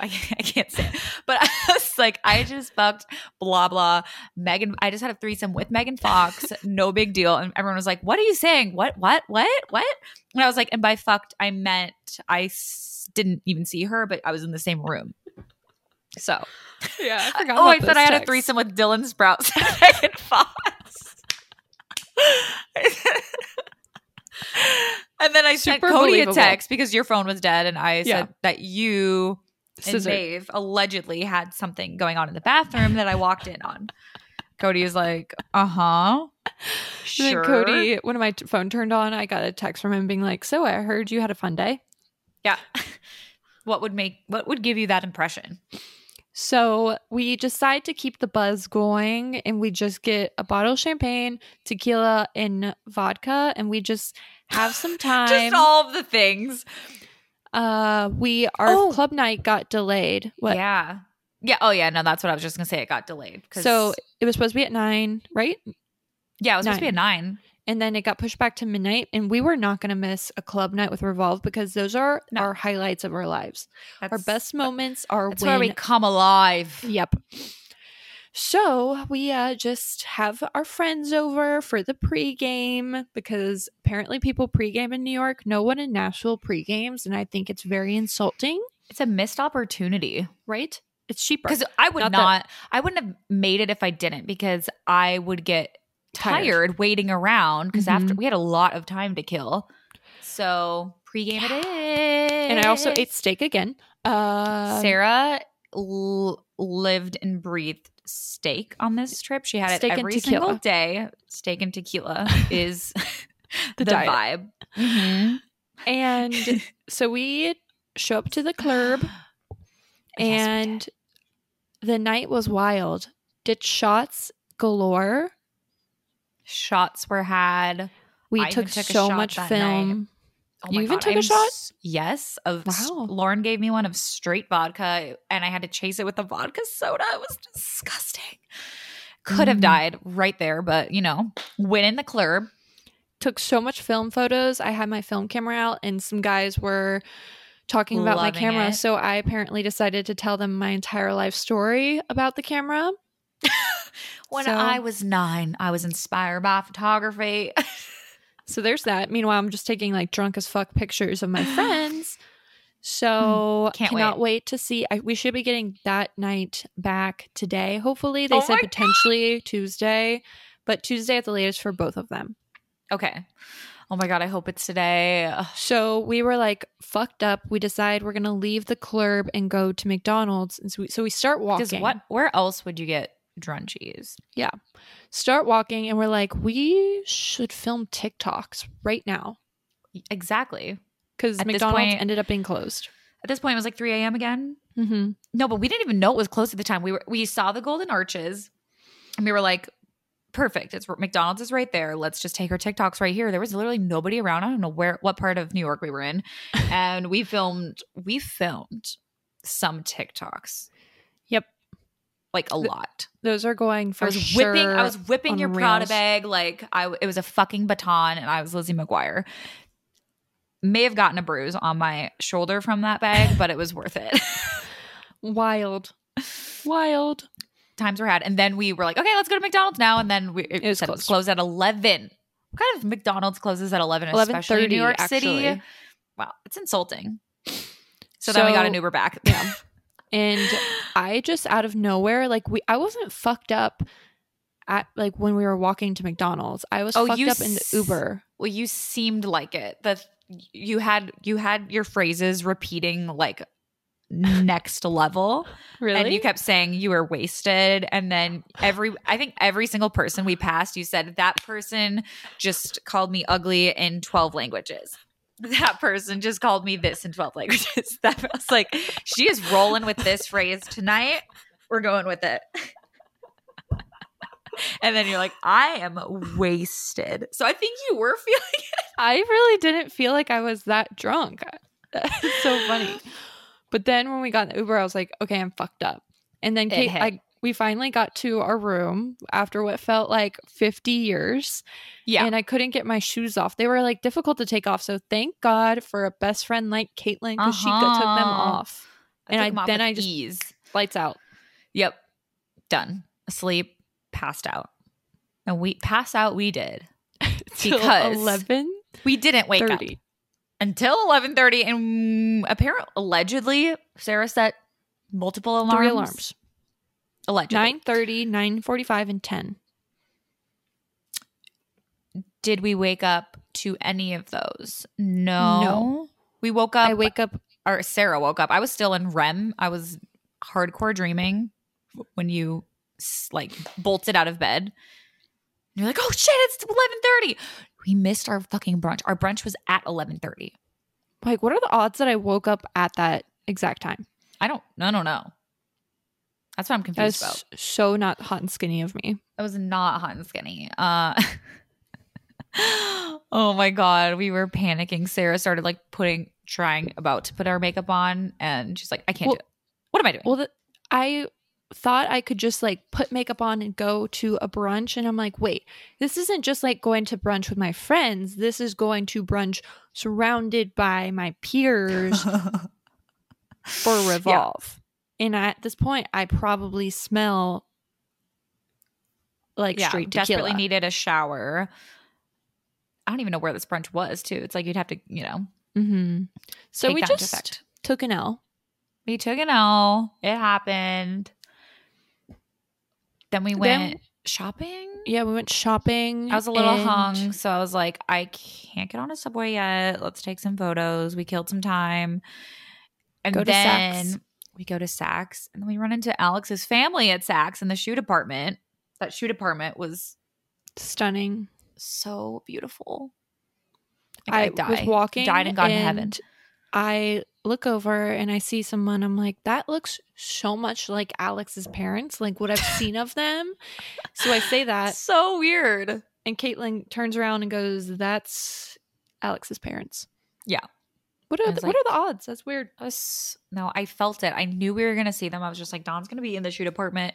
I, I can't say it, but [LAUGHS] I was like, I just fucked blah, blah. Megan, I just had a threesome with Megan Fox. [LAUGHS] No big deal. And everyone was like, what are you saying? What, what, what, what? And I was like, and by fucked, I meant I s- didn't even see her, but I was in the same room. So, yeah, I [LAUGHS] oh, I thought I had a threesome with Dylan Sprouse and Megan Fox. and then I sent Super Cody believable. a text because your phone was dead, and I Yeah. said that you and Scissor. Dave allegedly had something going on in the bathroom that I walked in on. [LAUGHS] Cody is like, uh huh. Sure. then Cody, when my t- phone turned on, I got a text from him being like, "So I heard you had a fun day." yeah. [LAUGHS] what would make what would give you that impression? So we decide to keep the buzz going, and we just get a bottle of champagne, tequila, and vodka, and we just have some [LAUGHS] time. Just all of the things. Uh, we our Oh. club night got delayed. What? Yeah. Yeah. Oh, yeah. No, that's what I was just gonna say. It got delayed. 'cause- So it was supposed to be at nine, right? yeah, it was supposed to be at nine. And then it got pushed back to midnight, and we were not going to miss a club night with Revolve because those are No. our highlights of our lives. That's, our best moments are That's when where we come alive. Yep. So we uh, just have our friends over for the pregame because apparently people pregame in New York. No one in Nashville pregames, and I think it's very insulting. It's a missed opportunity. Right? It's cheaper. Because I would Not not, that- I wouldn't have made it if I didn't because I would get Tired. tired, waiting around because after Mhm. we had a lot of time to kill. So pregame it is. [SIGHS] and I also ate steak again. Uh, Sarah l- lived and breathed steak on this trip. She had it Steak and every tequila. single day. Steak and tequila [LAUGHS] is the, The vibe. Mhm. and [LAUGHS] so we show up to the club, [GASPS] Yes, and the night was wild. Did shots galore. shots were had. We took, took so much film. Oh You even God, took a I'm shot? s- Yes. Of s- Wow. Lauren gave me one of straight vodka, and I had to chase it with the vodka soda. It was disgusting. Could have Mm. died right there, but you know, win in the club. Took so much film photos. I had my film camera out, and some guys were talking about my camera. it. So I apparently decided to tell them my entire life story about the camera. [LAUGHS] When So- I was nine, I was inspired by photography. [LAUGHS] So there's that. Meanwhile, I'm just taking like drunk as fuck pictures of my [GASPS] friends. So hmm. Can't cannot wait. to see. I, we should be getting that night back today. Hopefully, they Oh said my potentially Tuesday, but Tuesday at the latest for both of them. okay. Oh my god, I hope it's today. Ugh. So we were like fucked up. We decide we're gonna leave the club and go to McDonald's, and so we, so we start walking. Because what? Where else would you get drunchies? Yeah. Start walking, and we're like, we should film TikToks right now Exactly. because McDonald's point- ended up being closed. At this point, it was like 3 a.m. again. Mm-hmm. No, but we didn't even know it was closed at the time. We were we saw the golden arches, and we were like, "Perfect! It's McDonald's is right there. Let's just take our TikToks right here." There was literally nobody around. I don't know where what part of New York we were in, [LAUGHS] and we filmed we filmed some TikToks. Like a lot. Those are going for I was sure. whipping. I was whipping your Prada bag like I. It was a fucking baton, and I was Lizzie McGuire. May have gotten a bruise on my shoulder from that bag, but it was worth it. [LAUGHS] wild, wild. times were had. And then we were like, okay, let's go to McDonald's now. And then we it, was said it closed. closed at 11. What kind of McDonald's closes at 11, especially in New 11:30 York City? actually. Wow, it's insulting. So, then we got an Uber back. Yeah. [LAUGHS] And I just out of nowhere, like we, I wasn't fucked up at like when we were walking to McDonald's. I was Oh, fucked up in the Uber. well, you seemed like it. That you had you had your phrases repeating like [LAUGHS] next level. Really? And you kept saying you were wasted. And then every, I think every single person we passed, you said that person just called me ugly in 12 languages. That person just called me this in 12 languages. [LAUGHS] That was like, she is rolling with this phrase tonight. We're going with it. [LAUGHS] and then you're like, I am wasted. So I think you were [LAUGHS] feeling it. I really didn't feel like I was that drunk. It's so funny. [GASPS] But then when we got in the Uber, I was like, okay, I'm fucked up. And then Kate, hit. We finally got to our room after what felt like 50 years. Yeah. And I couldn't get my shoes off. They were like difficult to take off. So thank God for a best friend like Caitlin because she took them Uh-huh. off. and I- off then I just- ease. Lights out. Yep. Done. Asleep, passed out. And we pass out we did. [LAUGHS] Because 11 We didn't wake up 30. until 11:30 and apparently allegedly Sarah set multiple alarms. Three alarms. Allegedly. 9.30, 9.45, and 10. Did we wake up to any of those? No. No. We woke up I wake up. or Sarah woke up. I was still in REM. I was hardcore dreaming when you like bolted out of bed. You're like, "Oh shit, it's 11:30." We missed our fucking brunch. Our brunch was at 11:30. Like, what are the odds that I woke up at that exact time? I don't I don't know. That's what I'm confused That's about. so not hot and skinny of me. I was not hot and skinny. Uh [LAUGHS] Oh my god, we were panicking. Sarah started like putting trying about to put our makeup on and she's like, "I can't Well- do it." What am I doing? Well, the, I thought I could just like put makeup on and go to a brunch. And I'm like, wait, this isn't just like going to brunch with my friends. This is going to brunch surrounded by my peers [LAUGHS] for Revolve. And at this point, I probably smell like yeah, straight tequila. desperately needed a shower. I don't even know where this brunch was too. It's like you'd have to, you know, hmm So we just took an L. We took an L. It happened. Then we Then- went shopping. Yeah, we went shopping. I was a little and- hung, so I was like, I can't get on a subway yet. Let's take some photos. We killed some time. And Go to then. We go to Saks and then we run into Alex's family at Saks in the shoe department. That shoe department was Stunning. so beautiful. I, Like, I'd was walking, Died and gone to heaven. I look over and I see someone. I'm like, that looks so much like Alex's parents, like what I've seen of them. So I say that, [LAUGHS] so weird. and Caitlin turns around and goes, "That's Alex's parents." Yeah. What are the, what are the odds? That's weird. I was no, I felt it. I knew we were gonna see them. I was just like, Don's gonna be in the shoe department.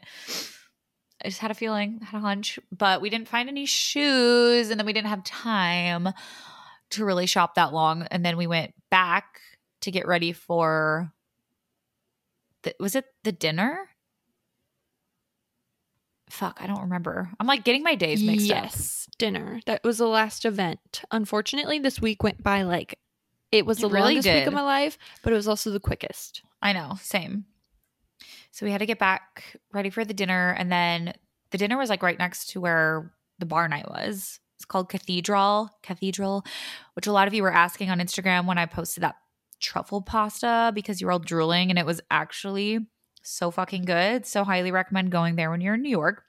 I just had a feeling, had a hunch, but we didn't find any shoes, and then we didn't have time to really shop that long. And then we went back to get ready for. The, was it the dinner? Fuck, I don't remember. I'm like getting my days mixed up. yes, dinner. That was the last event. Unfortunately, this week went by like it was It the really longest week of my life, but it was also the quickest. I know, same. So we had to get back ready for the dinner, and then the dinner was like right next to where the bar night was. It's called Cathedral, Cathedral, which a lot of you were asking on Instagram when I posted that truffle pasta because you were all drooling, and it was actually so fucking good. So highly recommend going there when you're in New York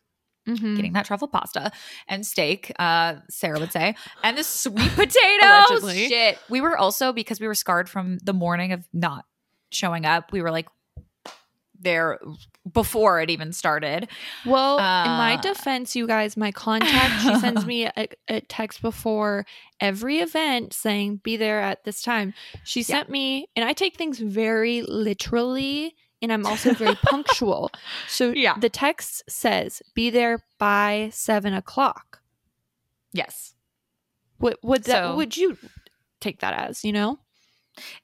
Mm-hmm. getting that truffle pasta and steak, uh, Sarah would say, and the sweet [LAUGHS] potatoes. Shit. We were also because we were scarred from the morning of not showing up. We were like there before it even started. Well, in my Uh, defense, you guys, my contact, she sends me [LAUGHS] a, a text before every event saying, be there at this time. She sent me, and I take things very literally, and I'm also very [LAUGHS] punctual. So Yeah. the text says, be there by seven o'clock. Yes, Would, would, that, So- would you take that as, you know?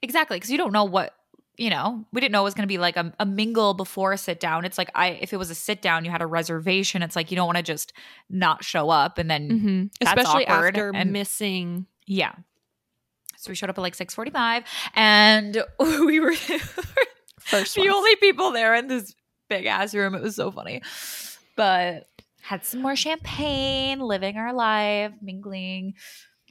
exactly. Because you don't know what you know. We didn't know it was going to be like a, a mingle before a sit down. It's like I if it was a sit down, you had a reservation. It's like you don't want to just not show up and then Mm-hmm. That's Especially awkward, after and- missing. Yeah. So we showed up at like 6:45 and [LAUGHS] we were First the ones. only people there in this big ass room. It was so funny. But had some more champagne, living our life, mingling.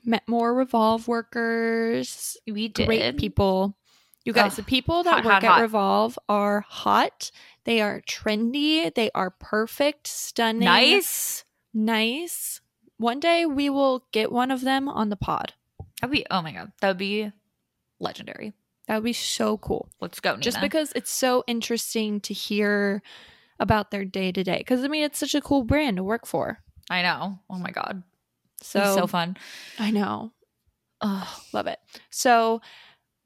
Met more Revolve workers. We did. great people. You guys, Ugh, the people that hot, work hot, at hot. Revolve are hot. They are trendy. They are perfect, stunning, Nice. nice. One day we will get one of them on the pod. That'd be oh my god. That would be legendary. That would be so cool. Let's go. Nina. Just because it's so interesting to hear about their day to day. Because I mean, it's such a cool brand to work for. I know. Oh my god. So, So so fun. I know. Oh, Love it. So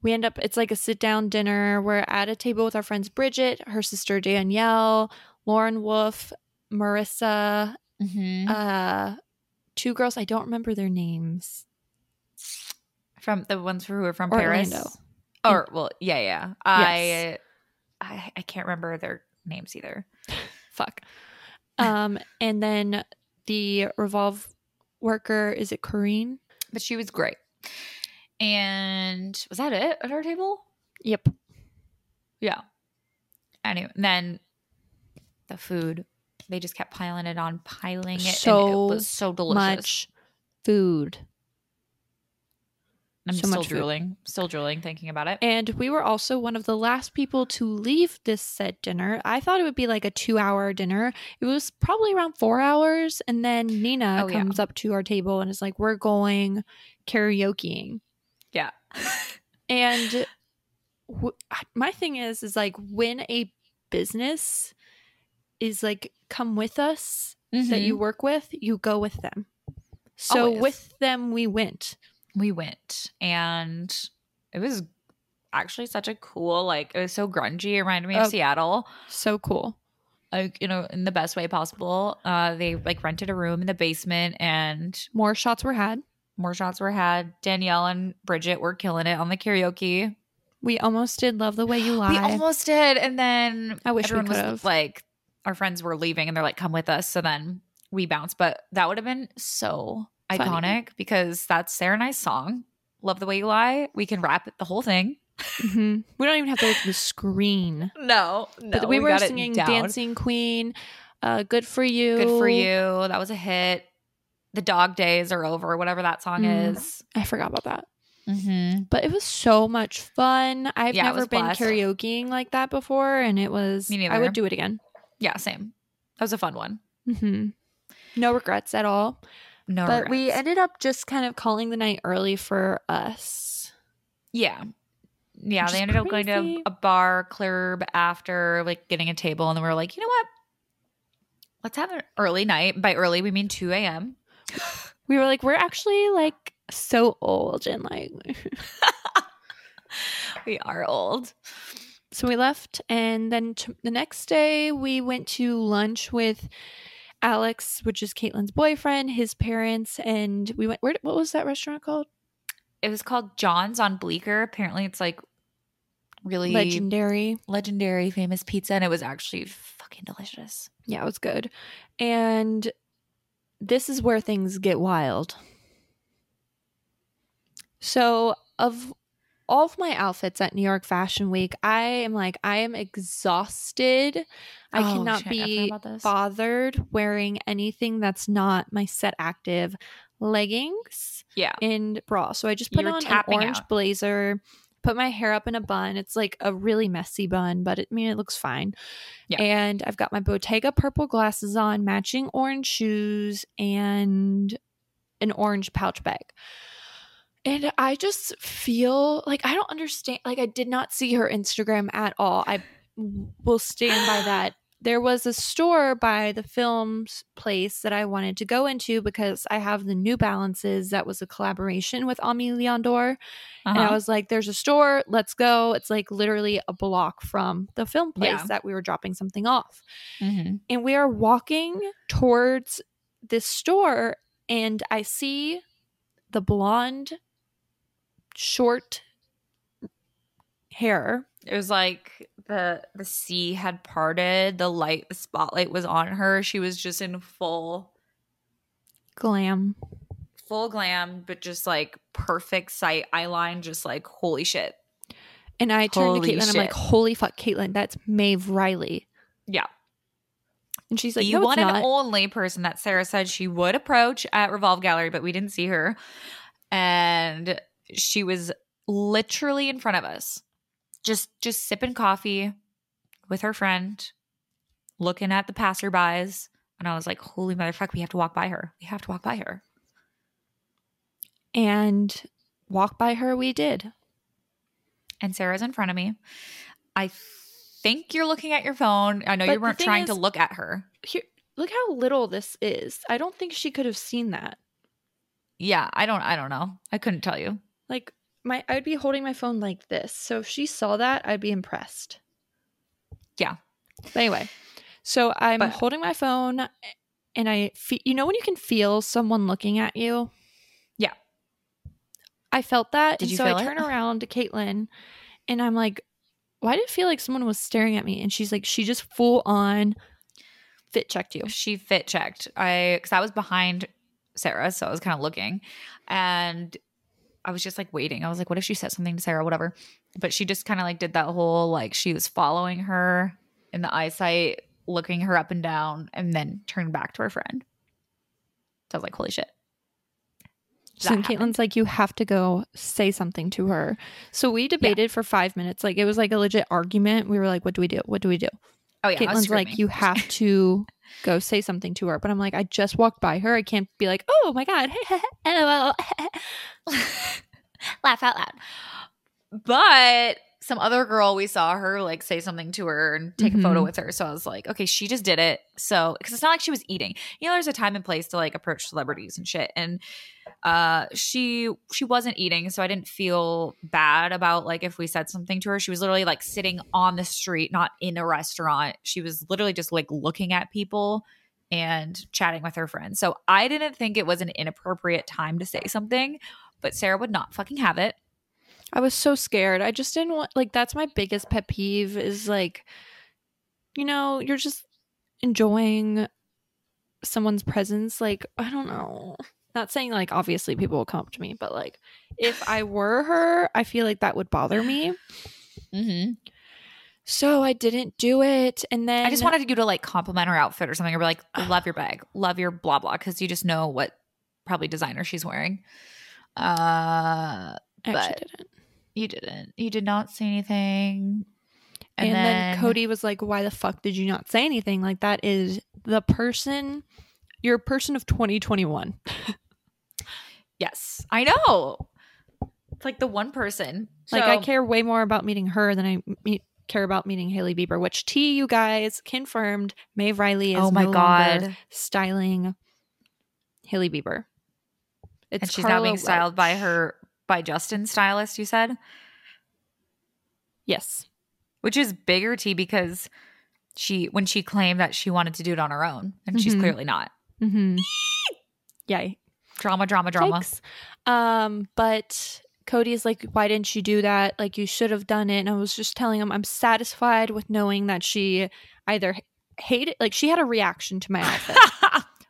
we end up, it's like a sit down dinner. We're at a table with our friends Bridget, her sister Danielle, Lauren Wolf, Marissa, mhm. uh, two girls. I don't remember their names. from the ones who are from Paris. Or well, yeah, yeah. I, I I can't remember their names either. [LAUGHS] Fuck. Um, and then the Revolve worker, is it Corrine? But she was great. And was that it at our table? Yep. Yeah. Anyway, and then the food, they just kept piling it on, piling it. and So it was so delicious. Much food. I'm so still much food. drooling, still drooling thinking about it. And we were also one of the last people to leave this said dinner. I thought it would be like a two hour dinner. It was probably around four hours. And then Nina Oh, yeah. comes up to our table and is like, We're going karaokeing. yeah. [LAUGHS] And w- my thing is, is like when a business is like, come with us that you work with, you go with them. So Mm-hmm. Always. with them, we went. We went and it was actually such a cool like it was so grungy it reminded me of Oh. seattle So cool. like you know in the best way possible uh they like rented a room in the basement and More shots were had. more shots were had danielle and bridget were killing it on the karaoke We almost did Love the Way You [GASPS] Lie. we almost did and then I wish we everyone was could've. like our friends were leaving and they're like come with us so then we bounced but that would have been so Funny. iconic because that's sarah and i's song love the way you lie we can rap the whole thing Mhm. We don't even have to look at the screen. [LAUGHS] No, no. but we, were got it singing. Dancing Queen, uh, Good for You. Good for you. That was a hit. The dog days are over, whatever that song Mm. is. I forgot about that. Mm-hmm. But it was so much fun. I've Yeah, never been karaokeing like that before, and it was. Me I would do it again. Yeah, same. That was a fun one. hmm No regrets at all. No, but we ended up just kind of calling the night early for us. yeah, yeah. Which They ended up going to a bar club after like getting a table, and then we were like, you know what? Let's have an early night. By early, we mean two a.m. [LAUGHS] We were like, we're actually like so old and like [LAUGHS] we are old. so we left and then t- the next day we went to lunch with alex which is caitlin's boyfriend his parents and we went where what was that restaurant called It was called John's on Bleecker. Apparently, it's like really legendary legendary, famous pizza, and it was actually fucking delicious. yeah it was good and this is where things get wild so of all of my outfits at new york fashion week i am like i am exhausted i Oh, cannot shit, be this. bothered wearing anything that's not my set active leggings Yeah, and bra. So I just put You're on an orange out. blazer, put my hair up in a bun. It's like a really messy bun, but it, I mean, it looks fine. Yeah. And I've got my Bottega purple glasses on, matching orange shoes, and an orange pouch bag. And I just feel like I don't understand. Like, I did not see her Instagram at all. I will stand by [SIGHS] that. There was a store by the film's place that I wanted to go into because I have the New Balances that was a collaboration with Aimé Leon Dore. And I Uh-huh. was like, there's a store, let's go. It's like literally a block from the film place Yeah. that we were dropping something off Mhm. and we are walking towards this store and i see the blonde short hair It was like the the sea had parted, the light, the spotlight was on her. She was just in full glam full glam, but just like perfect sight eyeline, just like holy shit. and i turned Holy to caitlin i'm like holy fuck caitlin that's maeve reilly Yeah. and she's like the no, one and only person that Sarah said she would approach at Revolve Gallery, but we didn't see her. And she was literally in front of us. Just just sipping coffee with her friend, looking at the passerbys. And I was like, holy motherfuck, we have to walk by her. We have to walk by her. and walk by her we did And Sarah's in front of me. I think you're looking at your phone. I know But you weren't trying to look at her. here look how little this is i don't think she could have seen that Yeah, I don't I don't know. I couldn't tell you. Like my i'd be holding my phone like this so if she saw that i'd be impressed Yeah. but anyway so i'm But- holding my phone eh, and i fe- you know when you can feel someone looking at you Yeah. i felt that Did and you so feel i it? turn [LAUGHS] around to caitlin and i'm like why did it feel like someone was staring at me and she's like she just full on fit checked you she fit checked. I because I was behind Sarah, so I was kind of looking, and I was just like waiting. I was like, what if she said something to Sarah, whatever. But she just kind of like did that whole like she was following her in the eyesight, looking her up and down, and then turned back to her friend. So I was like, holy shit. So That then happened. Caitlin's like, you have to go say something to her. So we debated for five minutes. Like it was like a legit argument. We were like, what do we do? What do we do? Oh yeah, Caitlin's like, you have to go say something to her. But I'm like, I just walked by her. I can't be like, oh my God. LOL. laugh out loud. But some other girl, we saw her like say something to her and take a photo Mhm. with her. So I was like, okay, she just did it. So because it's not like she was eating. You know, there's a time and place to like approach celebrities and shit. And uh she she wasn't eating, so I didn't feel bad about like if we said something to her. She was literally like sitting on the street, not in a restaurant. She was literally just like looking at people and chatting with her friends. So I didn't think it was an inappropriate time to say something, but Sarah would not fucking have it. I was so scared. I just didn't want, like, that's my biggest pet peeve is like, you know, you're just enjoying someone's presence. Like, I don't know. Not saying like obviously people will come up to me, but like if I were her, I feel like that would bother me. Mm-hmm. So I didn't do it. And then I just wanted you to like compliment her outfit or something, or be like, "Love your bag, love your blah blah," because you just know what probably designer she's wearing. Uh, I actually but- didn't. you didn't. You did not say anything. And, then, Cody was like, Why the fuck did you not say anything? Like that is the person you're a person of 2021. [LAUGHS] yes, I know. It's like the one person. Like I care way more about meeting her than I meet, care about meeting Hailey Bieber, which T you guys confirmed Maeve Reilly is Oh my no god. styling Hailey Bieber. It's and she's now being Carla styled by her by Justin's stylist, you said? Yes. Which is bigger T because she when she claimed that she wanted to do it on her own, and she's Mhm. clearly not. Mm-hmm. Yay. Drama, drama, drama. Yikes. Um, but Cody is like, why didn't you do that? Like you should have done it. And I was just telling him I'm satisfied with knowing that she either hated like she had a reaction to my outfit. [LAUGHS]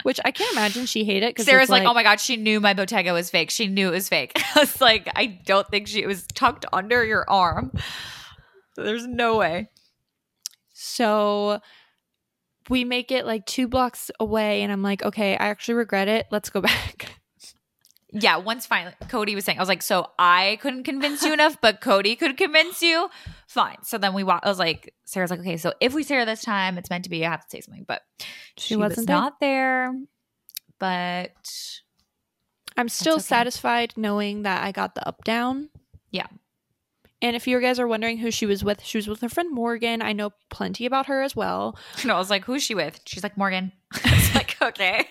which I can't imagine she hated it because Sarah's like, oh my god, she knew my Bottega was fake. She knew it was fake. [LAUGHS] I was like, I don't think she it was tucked under your arm. There's no way. So we make it like two blocks away, and I'm like, okay, I actually regret it. Let's go [LAUGHS] back. Yeah, once finally Cody was saying, I was like, so I couldn't convince you enough, but Cody could convince you. Fine. So then we walked. I was like, Sarah's like, okay, so if we see her this time, it's meant to be. I have to say something, but She she, wasn't was there? not there. But I'm still okay. satisfied knowing that I got the up down. Yeah. And if you guys are wondering who she was with, she was with her friend Morgan. I know plenty about her as well. [LAUGHS] no, I was like, who's she with? She's like Morgan. [LAUGHS] I was like, okay.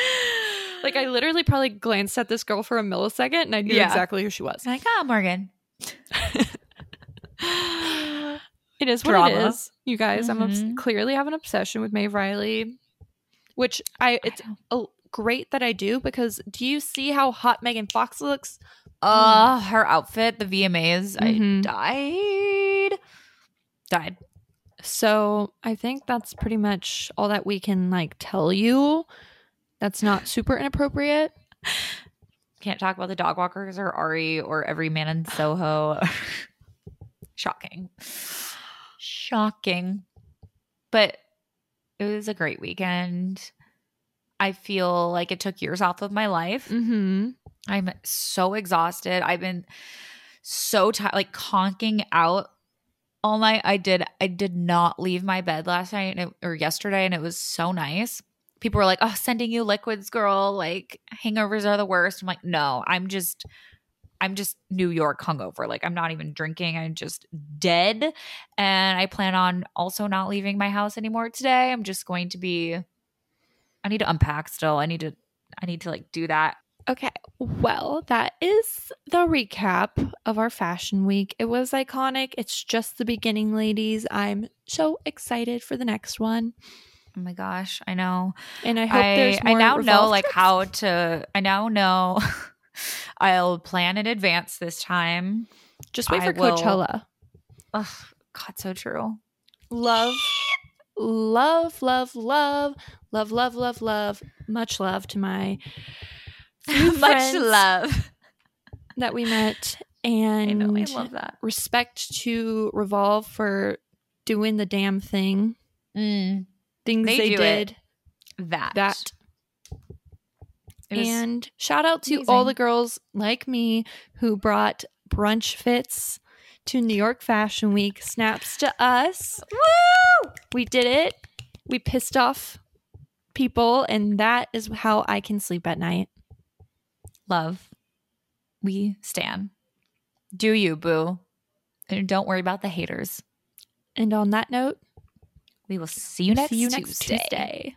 [LAUGHS] Like I literally probably glanced at this girl for a millisecond and I knew Yeah. exactly who she was. like, ah, Morgan. [LAUGHS] It is what Drama. it is, you guys. I'm obs- Mhm. clearly have an obsession with Maeve Reilly, which I it's I oh, great that I do because do you see how hot Megan Fox looks? Uh, her outfit, the VMAs, Mhm. I died. Died. So I think that's pretty much all that we can like tell you. That's not super inappropriate. Can't talk about the dog walkers or Ari or every man in Soho. [LAUGHS] Shocking. Shocking. But it was a great weekend. I feel like it took years off of my life. Mm-hmm. I'm so exhausted. I've been so tired, like conking out all night. I did. I did not leave my bed last night it, or yesterday, and it was so nice. People were like, "Oh, sending you liquids, girl. Like hangovers are the worst." I'm like, "No, I'm just." I'm just New York hungover. Like I'm not even drinking. I'm just dead. And I plan on also not leaving my house anymore today. I'm just going to be I need to unpack still. I need to I need to like do that Okay. Well, that is the recap of our fashion week. It was iconic. It's just the beginning, ladies. I'm so excited for the next one. Oh my gosh, I know. And I hope I, there's I now know like trips. how to I now know [LAUGHS] I'll plan in advance this time. Just wait I for will- Coachella. Ugh, God, so true. Love, love, love, love, love, love, love, love. Much love to my [LAUGHS] Much love. that we met, I and know, I love that. respect to Revolve for doing the damn thing. Mm, Things They they, it. did. that. That and shout out to all the girls like me who brought brunch fits to New York Fashion Week. Snaps to us. Woo! We did it. We pissed off people, and that is how I can sleep at night. Love. We stand. Do you, boo. And don't worry about the haters. And on that note, We will see you next see you next Tuesday. Tuesday.